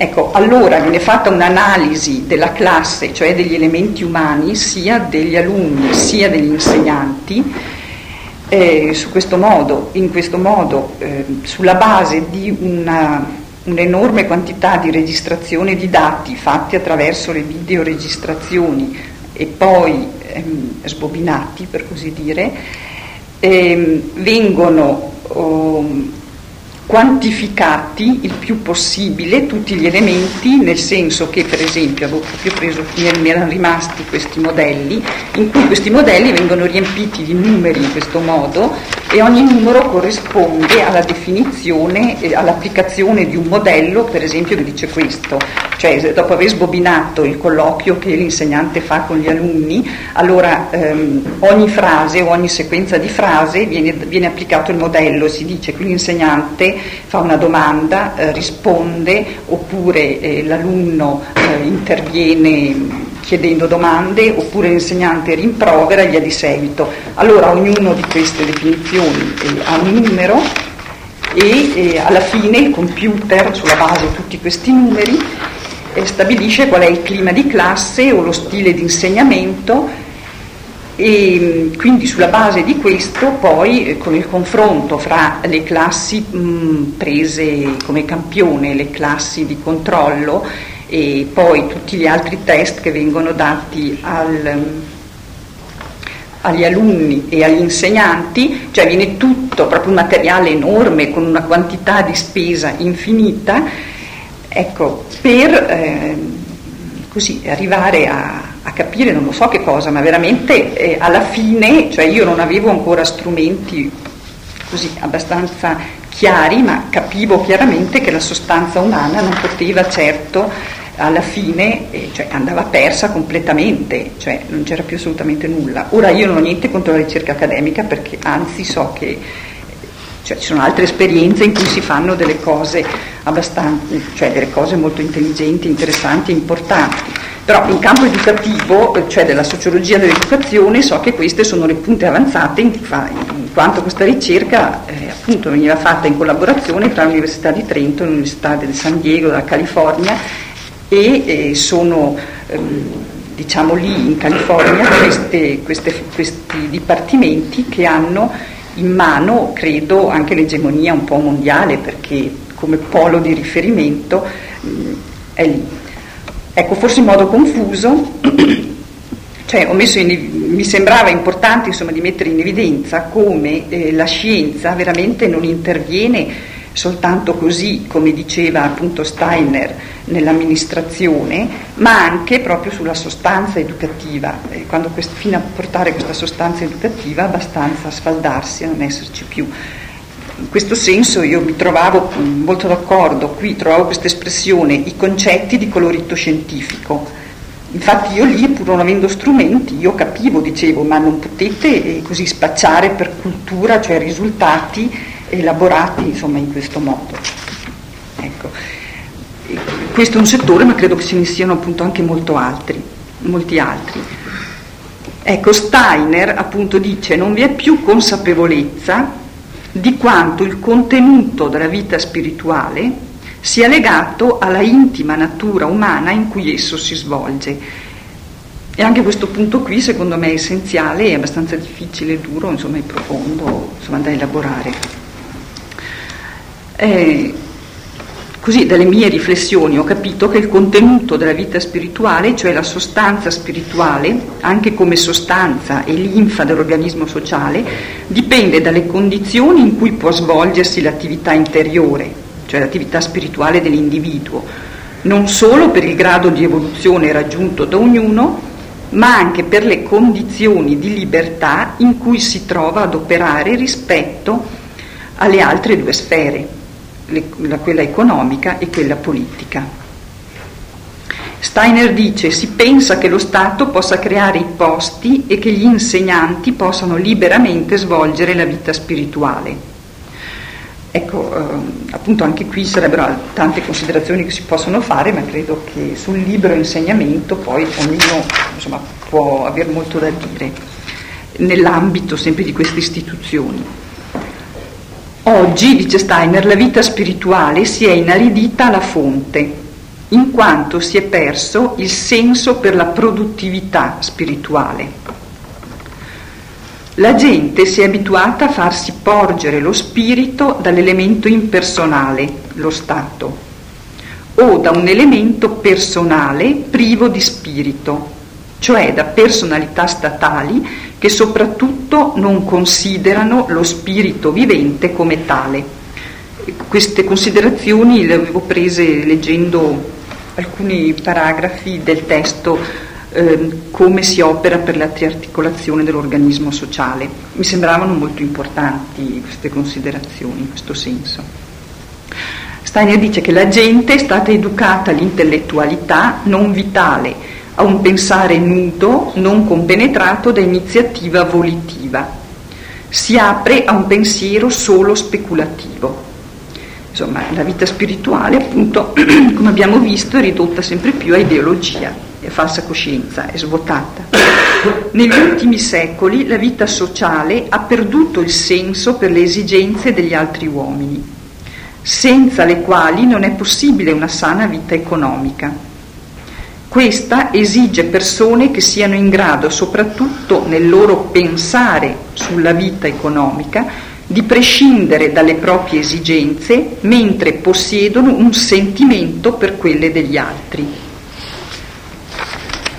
Ecco, allora viene fatta un'analisi della classe, cioè degli elementi umani, sia degli alunni sia degli insegnanti, eh, su questo modo, in questo modo, eh, sulla base di una, un'enorme quantità di registrazioni di dati fatti attraverso le videoregistrazioni e poi ehm, sbobinati, per così dire, ehm, vengono oh, quantificati il più possibile tutti gli elementi, nel senso che per esempio avevo proprio preso, mi erano rimasti questi modelli, in cui questi modelli vengono riempiti di numeri in questo modo e ogni numero corrisponde alla definizione, all'applicazione di un modello, per esempio, che dice questo, cioè dopo aver sbobinato il colloquio che l'insegnante fa con gli alunni, allora ehm, ogni frase o ogni sequenza di frase viene, viene applicato il modello, si dice che l'insegnante fa una domanda, eh, risponde oppure eh, l'alunno eh, interviene chiedendo domande oppure l'insegnante rimprovera e via di seguito. Allora ognuno di queste definizioni eh, ha un numero e eh, alla fine il computer, sulla base di tutti questi numeri, eh, stabilisce qual è il clima di classe o lo stile di insegnamento e quindi sulla base di questo poi eh, con il confronto fra le classi mh, mm, prese come campione, le classi di controllo, e poi tutti gli altri test che vengono dati al, agli alunni e agli insegnanti, cioè viene tutto, proprio un materiale enorme con una quantità di spesa infinita, ecco, per eh, così arrivare a, a, capire non lo so che cosa, ma veramente eh, alla fine, cioè io non avevo ancora strumenti così abbastanza chiari, ma capivo chiaramente che la sostanza umana non poteva certo alla fine eh, cioè, andava persa completamente, cioè non c'era più assolutamente nulla. Ora io non ho niente contro la ricerca accademica perché anzi so che cioè, ci sono altre esperienze in cui si fanno delle cose abbastanza, cioè delle cose molto intelligenti, interessanti, importanti. Però in campo educativo, cioè della sociologia dell'educazione, so che queste sono le punte avanzate in, in quanto questa ricerca eh, appunto veniva fatta in collaborazione tra l'Università di Trento l'Università di San Diego, della California, e eh, sono ehm, diciamo lì in California queste, queste, questi dipartimenti che hanno in mano, credo, anche l'egemonia un po' mondiale, perché come polo di riferimento mh, è lì. Ecco, forse in modo confuso, cioè in, mi sembrava importante insomma, di mettere in evidenza come eh, la scienza veramente non interviene soltanto così, come diceva appunto Steiner, nell'amministrazione, ma anche proprio sulla sostanza educativa, quest- fino a portare questa sostanza educativa abbastanza a sfaldarsi, a non esserci più in questo senso io mi trovavo molto d'accordo, qui trovavo questa espressione, i concetti di colorito scientifico. Infatti io lì, pur non avendo strumenti, io capivo, dicevo, ma non potete eh, così spacciare per cultura, cioè risultati elaborati insomma, in questo modo. Ecco. Questo è un settore, ma credo che ce ne siano appunto anche altri, molti altri. Ecco, Steiner appunto dice non vi è più consapevolezza di quanto il contenuto della vita spirituale sia legato alla intima natura umana in cui esso si svolge. E anche questo punto qui secondo me è essenziale, è abbastanza difficile, duro, insomma è profondo insomma, da elaborare. Eh, Così dalle mie riflessioni ho capito che il contenuto della vita spirituale, cioè la sostanza spirituale, anche come sostanza e linfa dell'organismo sociale, dipende dalle condizioni in cui può svolgersi l'attività interiore, cioè l'attività spirituale dell'individuo, non solo per il grado di evoluzione raggiunto da ognuno, ma anche per le condizioni di libertà in cui si trova ad operare rispetto alle altre due sfere quella economica e quella politica. Steiner dice si pensa che lo Stato possa creare i posti e che gli insegnanti possano liberamente svolgere la vita spirituale. Ecco, eh, appunto anche qui sarebbero tante considerazioni che si possono fare, ma credo che sul libero insegnamento poi ognuno insomma, può avere molto da dire nell'ambito sempre di queste istituzioni. Oggi, dice Steiner, la vita spirituale si è inaridita alla fonte, in quanto si è perso il senso per la produttività spirituale. La gente si è abituata a farsi porgere lo spirito dall'elemento impersonale, lo Stato, o da un elemento personale privo di spirito, cioè da personalità statali che soprattutto non considerano lo spirito vivente come tale. Queste considerazioni le avevo prese leggendo alcuni paragrafi del testo eh, come si opera per la triarticolazione dell'organismo sociale. Mi sembravano molto importanti queste considerazioni in questo senso. Steiner dice che la gente è stata educata all'intellettualità non vitale, a un pensare nudo, non compenetrato da iniziativa volitiva. Si apre a un pensiero solo speculativo. Insomma, la vita spirituale, appunto, come abbiamo visto, è ridotta sempre più a ideologia, a falsa coscienza, è svuotata. Negli ultimi secoli la vita sociale ha perduto il senso per le esigenze degli altri uomini, senza le quali non è possibile una sana vita economica. Questa esige persone che siano in grado, soprattutto nel loro pensare sulla vita economica, di prescindere dalle proprie esigenze mentre possiedono un sentimento per quelle degli altri.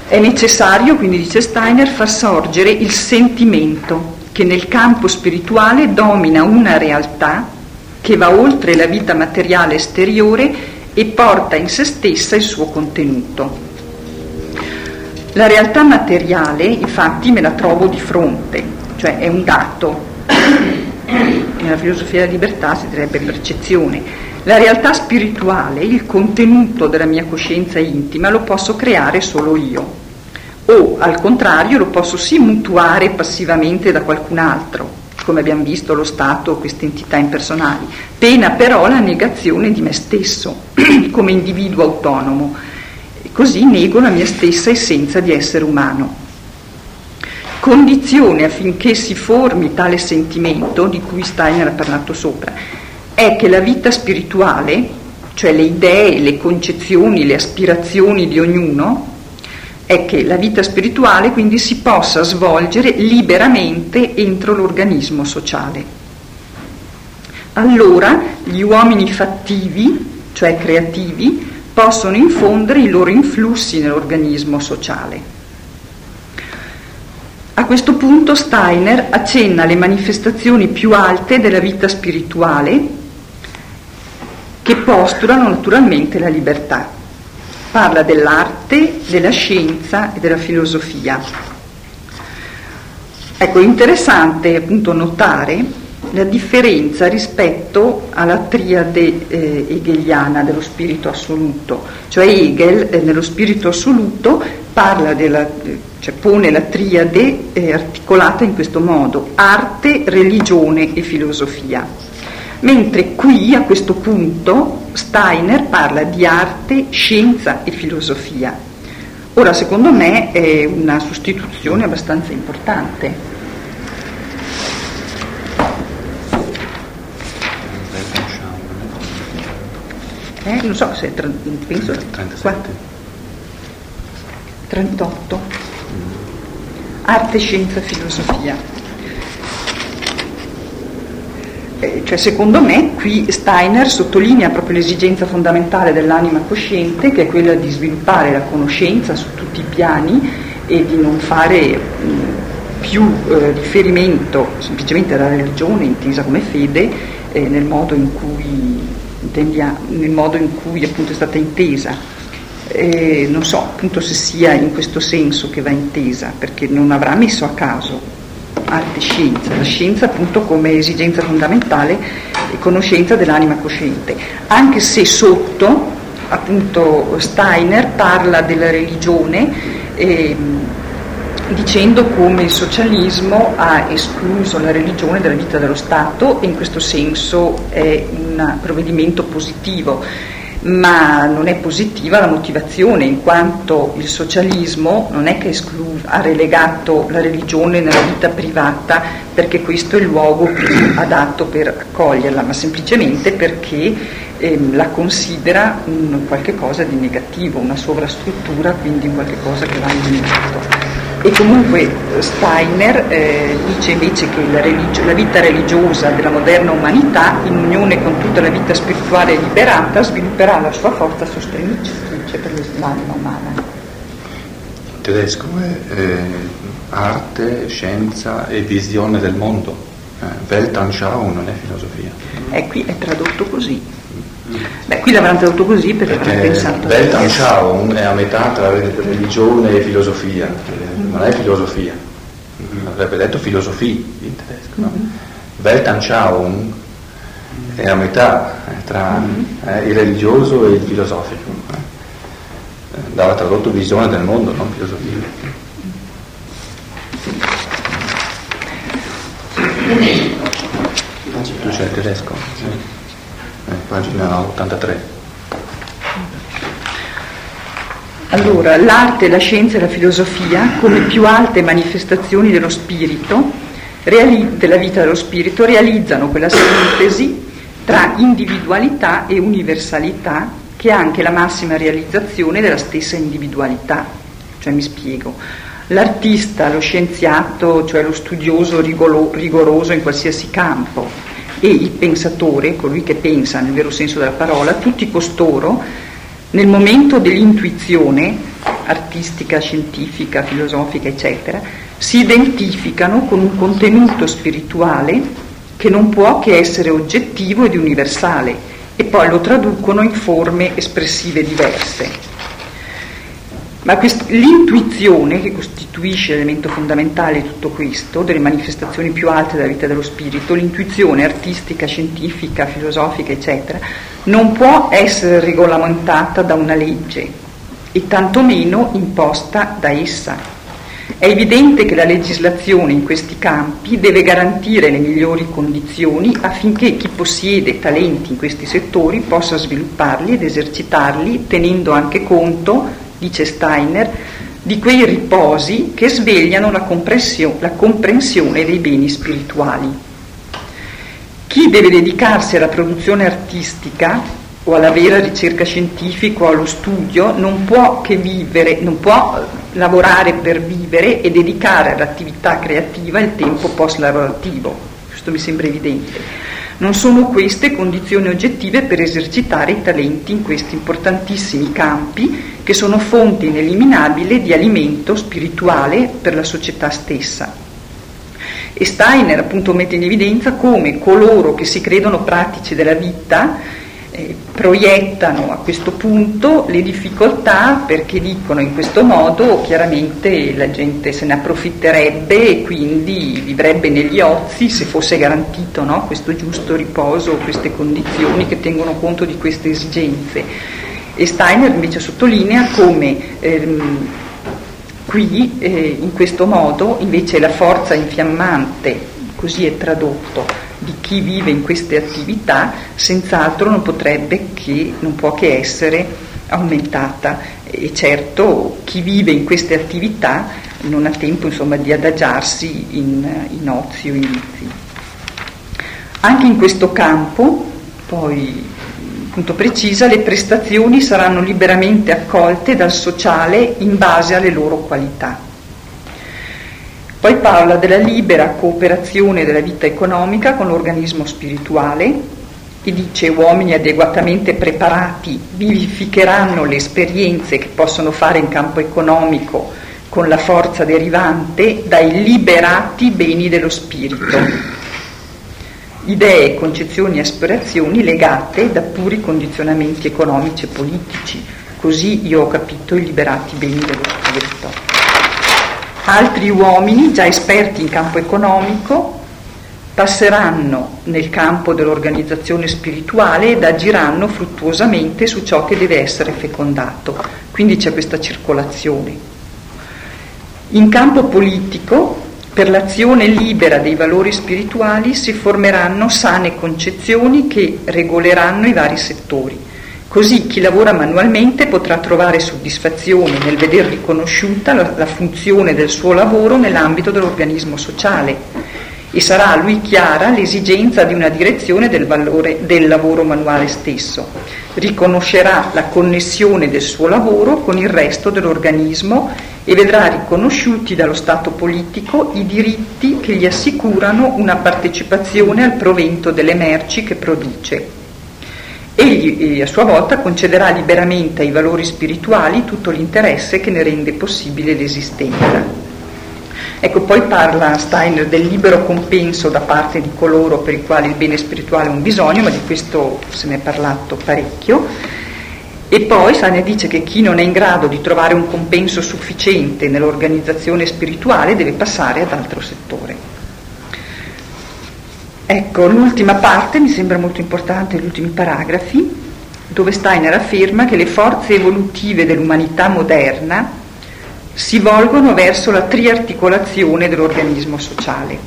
È necessario, quindi dice Steiner, far sorgere il sentimento che nel campo spirituale domina una realtà che va oltre la vita materiale esteriore e porta in se stessa il suo contenuto. La realtà materiale, infatti, me la trovo di fronte, cioè è un dato. Nella filosofia della libertà si direbbe percezione. La realtà spirituale, il contenuto della mia coscienza intima, lo posso creare solo io. O al contrario lo posso sì mutuare passivamente da qualcun altro, come abbiamo visto lo Stato queste entità impersonali, pena però la negazione di me stesso come individuo autonomo Così nego la mia stessa essenza di essere umano. Condizione affinché si formi tale sentimento, di cui Steiner ha parlato sopra, è che la vita spirituale, cioè le idee, le concezioni, le aspirazioni di ognuno, è che la vita spirituale quindi si possa svolgere liberamente entro l'organismo sociale. Allora gli uomini fattivi, cioè creativi, possono infondere i loro influssi nell'organismo sociale. A questo punto Steiner accenna alle manifestazioni più alte della vita spirituale che postulano naturalmente la libertà. Parla dell'arte, della scienza e della filosofia. Ecco, è interessante appunto notare la differenza rispetto alla triade eh, hegeliana dello spirito assoluto, cioè Hegel eh, nello spirito assoluto della, cioè pone la triade eh, articolata in questo modo, arte, religione e filosofia. Mentre qui a questo punto Steiner parla di arte, scienza e filosofia. Ora secondo me è una sostituzione abbastanza importante eh? non so se è penso 37. 38 arte, scienza, filosofia eh, cioè secondo me qui Steiner sottolinea proprio l'esigenza fondamentale dell'anima cosciente che è quella di sviluppare la conoscenza su tutti i piani e di non fare mh, più eh, riferimento semplicemente alla religione intesa come fede eh, nel modo in cui nel modo in cui appunto è stata intesa. Eh, non so appunto se sia in questo senso che va intesa, perché non avrà messo a caso arte e scienza, la scienza appunto come esigenza fondamentale e conoscenza dell'anima cosciente, anche se sotto appunto Steiner parla della religione eh, dicendo come il socialismo ha escluso la religione dalla vita dello Stato e in questo senso è un provvedimento positivo, ma non è positiva la motivazione in quanto il socialismo non è che esclu- ha relegato la religione nella vita privata perché questo è il luogo più adatto per accoglierla, ma semplicemente perché ehm, la considera un qualche cosa di negativo, una sovrastruttura, quindi un qualche cosa che va eliminato. E comunque Steiner eh, dice invece che la, religio- la, vita religiosa della moderna umanità, in unione con tutta la vita spirituale liberata, svilupperà la sua forza sostenitrice per l'anima umana. Tedesco è eh, arte, scienza e visione del mondo. Eh, Weltanschauung non è filosofia. E qui è tradotto così. Beh, qui l'avranno tradotto così perché, perché ho pensato... Weltanschauung è a metà tra religione e filosofia, mm. non è filosofia, avrebbe detto filosofia in tedesco, no? Mm-hmm. Weltanschauung è a metà eh, tra mm-hmm. eh, il religioso e il filosofico. Eh. Andava tradotto visione del mondo, non filosofia. Tu c'è il tedesco? Sì eh, pagina 83. Allora, l'arte, la scienza e la filosofia, come più alte manifestazioni dello spirito, reali- della vita dello spirito, realizzano quella sintesi tra individualità e universalità che è anche la massima realizzazione della stessa individualità. Cioè mi spiego. L'artista, lo scienziato, cioè lo studioso rigolo- rigoroso in qualsiasi campo, e il pensatore, colui che pensa nel vero senso della parola, tutti costoro, nel momento dell'intuizione artistica, scientifica, filosofica, eccetera, si identificano con un contenuto spirituale che non può che essere oggettivo ed universale e poi lo traducono in forme espressive diverse. Ma quest- l'intuizione, che costituisce l'elemento fondamentale di tutto questo, delle manifestazioni più alte della vita dello spirito, l'intuizione artistica, scientifica, filosofica, eccetera, non può essere regolamentata da una legge e tantomeno imposta da essa. È evidente che la legislazione in questi campi deve garantire le migliori condizioni affinché chi possiede talenti in questi settori possa svilupparli ed esercitarli tenendo anche conto dice Steiner, di quei riposi che svegliano la, la comprensione dei beni spirituali. Chi deve dedicarsi alla produzione artistica o alla vera ricerca scientifica o allo studio non può che vivere, non può lavorare per vivere e dedicare all'attività creativa il tempo post-lavorativo. Questo mi sembra evidente. Non sono queste condizioni oggettive per esercitare i talenti in questi importantissimi campi che sono fonte ineliminabile di alimento spirituale per la società stessa. E Steiner appunto mette in evidenza come coloro che si credono pratici della vita eh, proiettano a questo punto le difficoltà perché dicono in questo modo chiaramente la gente se ne approfitterebbe e quindi vivrebbe negli ozi se fosse garantito no, questo giusto riposo, queste condizioni che tengono conto di queste esigenze. E Steiner invece sottolinea come ehm, qui, eh, in questo modo, invece la forza infiammante, così è tradotto, di chi vive in queste attività, senz'altro non potrebbe che, non può che essere aumentata. E certo chi vive in queste attività non ha tempo insomma, di adagiarsi in, in ozio, in vizi. Anche in questo campo, poi appunto precisa, le prestazioni saranno liberamente accolte dal sociale in base alle loro qualità. Poi parla della libera cooperazione della vita economica con l'organismo spirituale e dice uomini adeguatamente preparati vivificheranno le esperienze che possono fare in campo economico con la forza derivante dai liberati beni dello spirito idee, concezioni e aspirazioni legate da puri condizionamenti economici e politici. Così io ho capito i liberati beni dello spirito. Altri uomini, già esperti in campo economico, passeranno nel campo dell'organizzazione spirituale ed agiranno fruttuosamente su ciò che deve essere fecondato. Quindi c'è questa circolazione. In campo politico per l'azione libera dei valori spirituali si formeranno sane concezioni che regoleranno i vari settori. Così chi lavora manualmente potrà trovare soddisfazione nel veder riconosciuta la, la funzione del suo lavoro nell'ambito dell'organismo sociale e sarà a lui chiara l'esigenza di una direzione del, valore, del lavoro manuale stesso. Riconoscerà la connessione del suo lavoro con il resto dell'organismo e vedrà riconosciuti dallo Stato politico i diritti che gli assicurano una partecipazione al provento delle merci che produce. Egli a sua volta concederà liberamente ai valori spirituali tutto l'interesse che ne rende possibile l'esistenza. Ecco, poi parla Steiner del libero compenso da parte di coloro per i quali il bene spirituale è un bisogno, ma di questo se ne è parlato parecchio. E poi Steiner dice che chi non è in grado di trovare un compenso sufficiente nell'organizzazione spirituale deve passare ad altro settore. Ecco, l'ultima parte mi sembra molto importante, gli ultimi paragrafi, dove Steiner afferma che le forze evolutive dell'umanità moderna si volgono verso la triarticolazione dell'organismo sociale.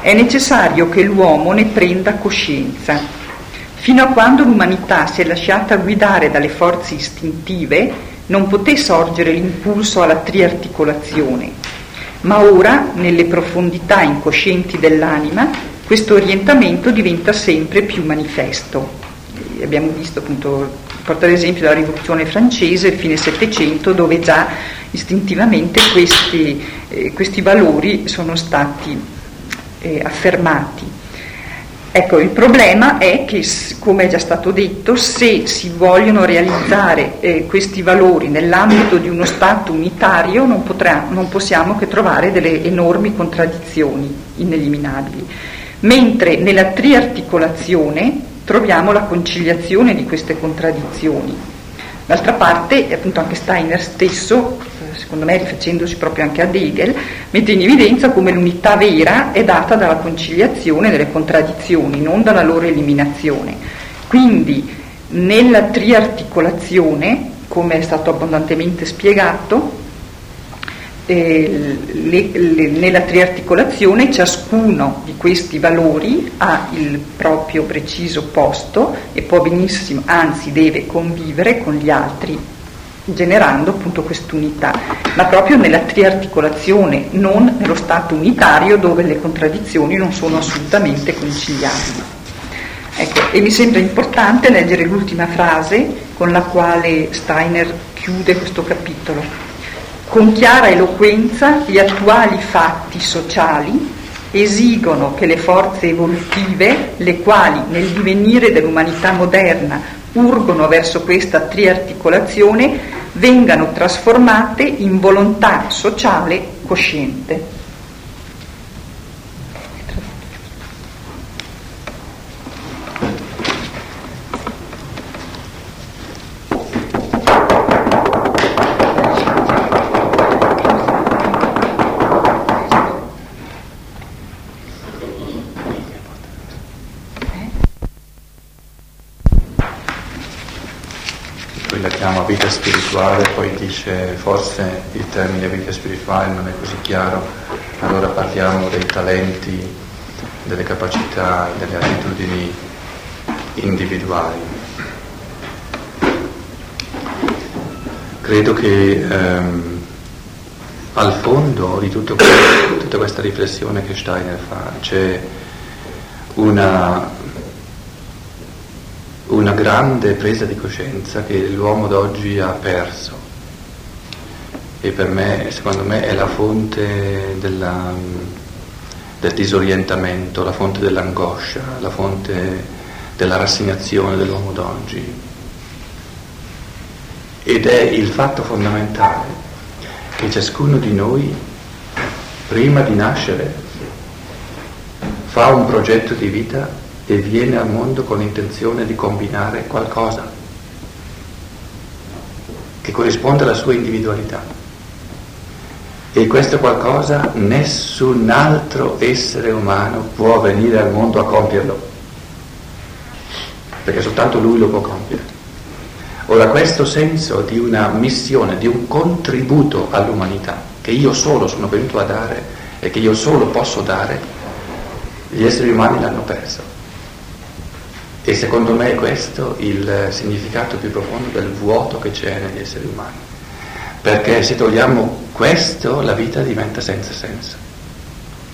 È necessario che l'uomo ne prenda coscienza. Fino a quando l'umanità si è lasciata guidare dalle forze istintive, non poté sorgere l'impulso alla triarticolazione, ma ora, nelle profondità incoscienti dell'anima, questo orientamento diventa sempre più manifesto. Abbiamo visto appunto, porta l'esempio della rivoluzione francese, fine Settecento, dove già istintivamente questi, eh, questi valori sono stati eh, affermati. Ecco, il problema è che, come è già stato detto, se si vogliono realizzare eh, questi valori nell'ambito di uno Stato unitario non, potrà, non possiamo che trovare delle enormi contraddizioni ineliminabili, mentre nella triarticolazione troviamo la conciliazione di queste contraddizioni. D'altra parte, appunto anche Steiner stesso secondo me rifacendosi proprio anche ad Hegel, mette in evidenza come l'unità vera è data dalla conciliazione delle contraddizioni, non dalla loro eliminazione. Quindi nella triarticolazione, come è stato abbondantemente spiegato, eh, le, le, nella triarticolazione ciascuno di questi valori ha il proprio preciso posto e può benissimo, anzi deve convivere con gli altri generando appunto quest'unità, ma proprio nella triarticolazione, non nello stato unitario dove le contraddizioni non sono assolutamente conciliabili. Ecco, e mi sembra importante leggere l'ultima frase con la quale Steiner chiude questo capitolo. Con chiara eloquenza gli attuali fatti sociali esigono che le forze evolutive, le quali nel divenire dell'umanità moderna urgono verso questa triarticolazione vengano trasformate in volontà sociale cosciente. vita spirituale, poi dice forse il termine vita spirituale non è così chiaro, allora parliamo dei talenti, delle capacità, delle attitudini individuali. Credo che ehm, al fondo di tutto, tutta questa riflessione che Steiner fa c'è una una grande presa di coscienza che l'uomo d'oggi ha perso e per me, secondo me, è la fonte della, del disorientamento, la fonte dell'angoscia, la fonte della rassegnazione dell'uomo d'oggi. Ed è il fatto fondamentale che ciascuno di noi, prima di nascere, fa un progetto di vita e viene al mondo con l'intenzione di combinare qualcosa che corrisponde alla sua individualità. E questo qualcosa nessun altro essere umano può venire al mondo a compierlo, perché soltanto lui lo può compiere. Ora questo senso di una missione, di un contributo all'umanità, che io solo sono venuto a dare e che io solo posso dare, gli esseri umani l'hanno perso. E secondo me è questo il significato più profondo del vuoto che c'è negli esseri umani. Perché se togliamo questo la vita diventa senza senso.